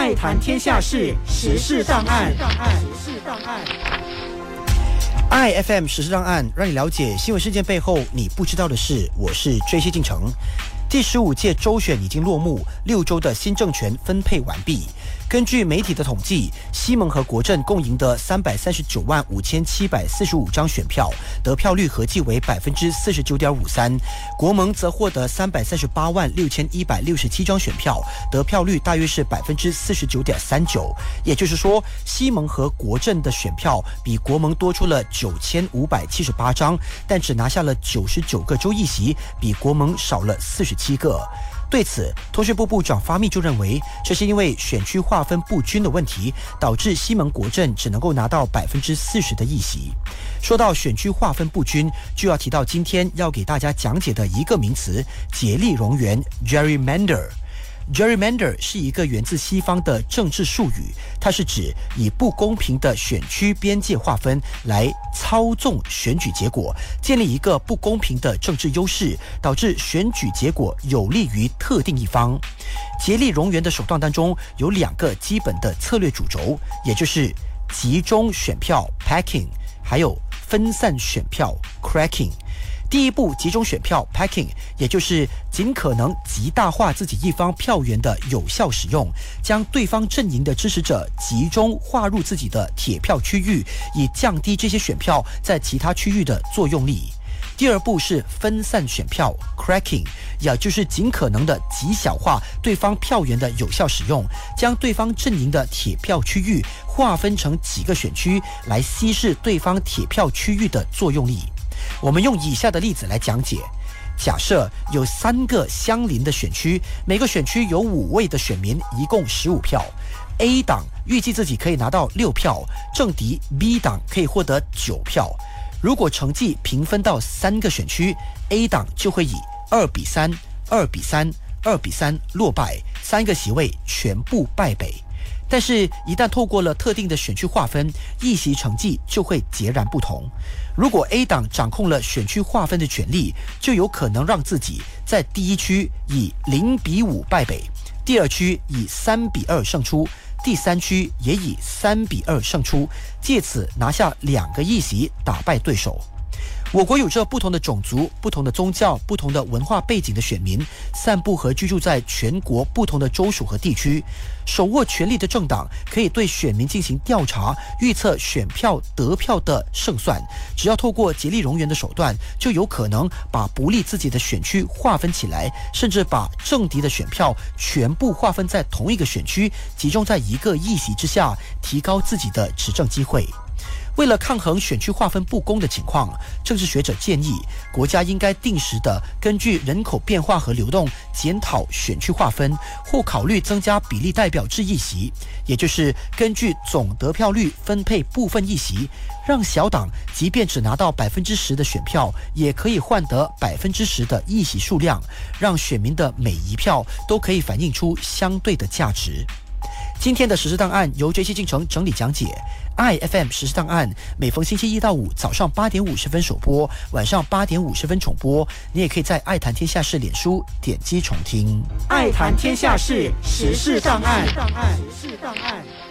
爱谈天下事，时事档案。iFM 时事档案，让你了解新闻事件背后你不知道的事。我是追西进程。第十五届周选已经落幕，六周的新政权分配完毕。根据媒体的统计，西蒙和国政共赢得三百三十九万五千七百四十五张选票，得票率合计为百分之四十九点五三；国盟则获得三百三十八万六千一百六十七张选票，得票率大约是百分之四十九点三九。也就是说，西蒙和国政的选票比国盟多出了九千五百七十八张，但只拿下了九十九个州议席，比国盟少了四十七个。对此，通讯部部长发密就认为，这是因为选区划分不均的问题，导致西蒙国政只能够拿到百分之四十的议席。说到选区划分不均，就要提到今天要给大家讲解的一个名词——竭力容源 （gerrymander）。Gerrymander 是一个源自西方的政治术语，它是指以不公平的选区边界划分来操纵选举结果，建立一个不公平的政治优势，导致选举结果有利于特定一方。竭力容源的手段当中有两个基本的策略主轴，也就是集中选票 （packing） 还有分散选票 （cracking）。第一步，集中选票 （packing），也就是尽可能极大化自己一方票源的有效使用，将对方阵营的支持者集中划入自己的铁票区域，以降低这些选票在其他区域的作用力。第二步是分散选票 （cracking），也就是尽可能的极小化对方票源的有效使用，将对方阵营的铁票区域划分成几个选区，来稀释对方铁票区域的作用力。我们用以下的例子来讲解：假设有三个相邻的选区，每个选区有五位的选民，一共十五票。A 党预计自己可以拿到六票，政敌 B 党可以获得九票。如果成绩平分到三个选区，A 党就会以二比三、二比三、二比三落败，三个席位全部败北。但是，一旦透过了特定的选区划分，议席成绩就会截然不同。如果 A 党掌控了选区划分的权利，就有可能让自己在第一区以零比五败北，第二区以三比二胜出，第三区也以三比二胜出，借此拿下两个议席，打败对手。我国有着不同的种族、不同的宗教、不同的文化背景的选民，散布和居住在全国不同的州属和地区。手握权力的政党可以对选民进行调查，预测选票得票的胜算。只要透过竭力容援的手段，就有可能把不利自己的选区划分起来，甚至把政敌的选票全部划分在同一个选区，集中在一个议席之下，提高自己的执政机会。为了抗衡选区划分不公的情况，政治学者建议国家应该定时的根据人口变化和流动检讨选区划分，或考虑增加比例代表制议席，也就是根据总得票率分配部分议席，让小党即便只拿到百分之十的选票，也可以换得百分之十的议席数量，让选民的每一票都可以反映出相对的价值。今天的实事档案由 J C 进程整理讲解。i F M 实事档案每逢星期一到五早上八点五十分首播，晚上八点五十分重播。你也可以在爱谈天下事脸书点击重听。爱谈天下事，时事档案。时事档案。